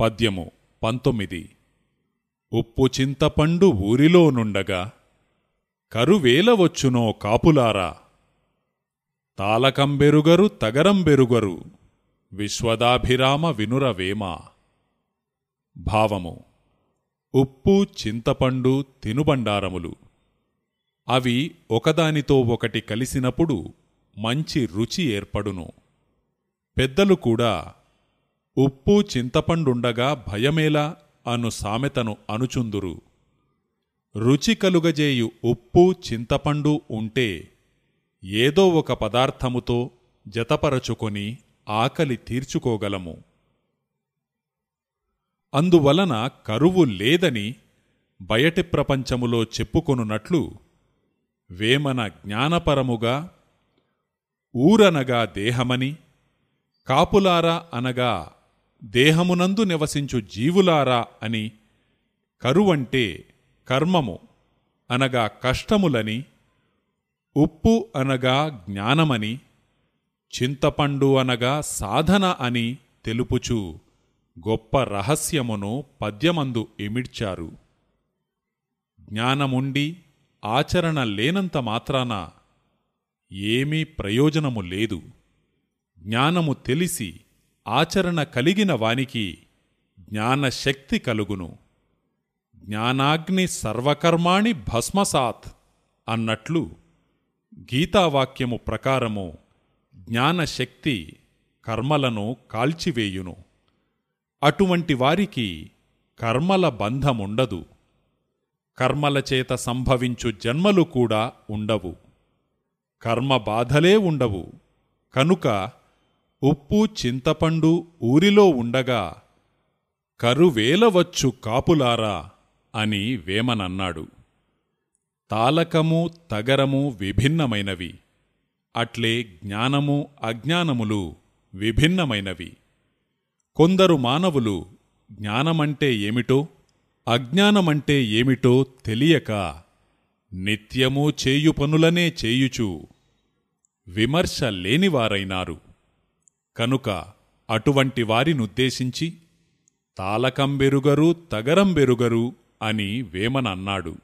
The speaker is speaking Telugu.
పద్యము పంతొమ్మిది. ఉప్పు చింతపండు ఊరిలో నుండగా కరువేలవచ్చునో కాపులారా? తాలకంబెరుగరు తగరంబెరుగరు విశ్వదాభిరామ వినురవేమ? భావము ఉప్పు చింతపండు తినుబండారములు. అవి ఒకదానితో ఒకటి కలిసినప్పుడు మంచి రుచి ఏర్పడును. పెద్దలు కూడా ఉప్పు చింతపండుండగా భయమేలా అను సామెతను అనుచుందురు. రుచి కలుగజేయు ఉప్పు చింతపండు ఉంటే ఏదో ఒక పదార్థముతో జతపరచుకొని ఆకలి తీర్చుకోగలము. అందువలన కరువు లేదని బయటి ప్రపంచములో చెప్పుకొనున్నట్లు వేమన జ్ఞానపరముగా ఊరనగా దేహమని కాపులారా అనగా దేహమునందు నివసించు జీవులారా అని కరువంటే కర్మము అనగా కష్టములని ఉప్పు అనగా జ్ఞానమని చింతపండు అనగా సాధన అని తెలుపుచు గొప్ప రహస్యమును పద్యమందు ఇమిడ్చారు. జ్ఞానముండి ఆచరణ లేనంత మాత్రాన ఏమీ ప్రయోజనము లేదు. జ్ఞానము తెలిసి ఆచరణ కలిగిన వానికి జ్ఞానశక్తి కలుగును. జ్ఞానాగ్ని సర్వకర్మాణి భస్మసాత్ అన్నట్లు గీతావాక్యము ప్రకారము జ్ఞానశక్తి కర్మలను కాల్చివేయును. అటువంటి వారికి కర్మల బంధముండదు. కర్మలచేత సంభవించు జన్మలు కూడా ఉండవు. కర్మ బాధలే ఉండవు. కనుక ఉప్పు చింతపండు ఊరిలో ఉండగా కరువేలవచ్చు కాపులారా అని వేమనన్నాడు. తాలకము తగరము విభిన్నమైనవి. అట్లే జ్ఞానము అజ్ఞానములు విభిన్నమైనవి. కొందరు మానవులు జ్ఞానమంటే ఏమిటో అజ్ఞానమంటే ఏమిటో తెలియక నిత్యమూ చేయు పనులనే చేయుచు విమర్శ లేనివారైనారు కనుక అటువంటి వారినుద్దేశించి తాలకంబెరుగరు తగరంబెరుగరు అని వేమనన్నాడు.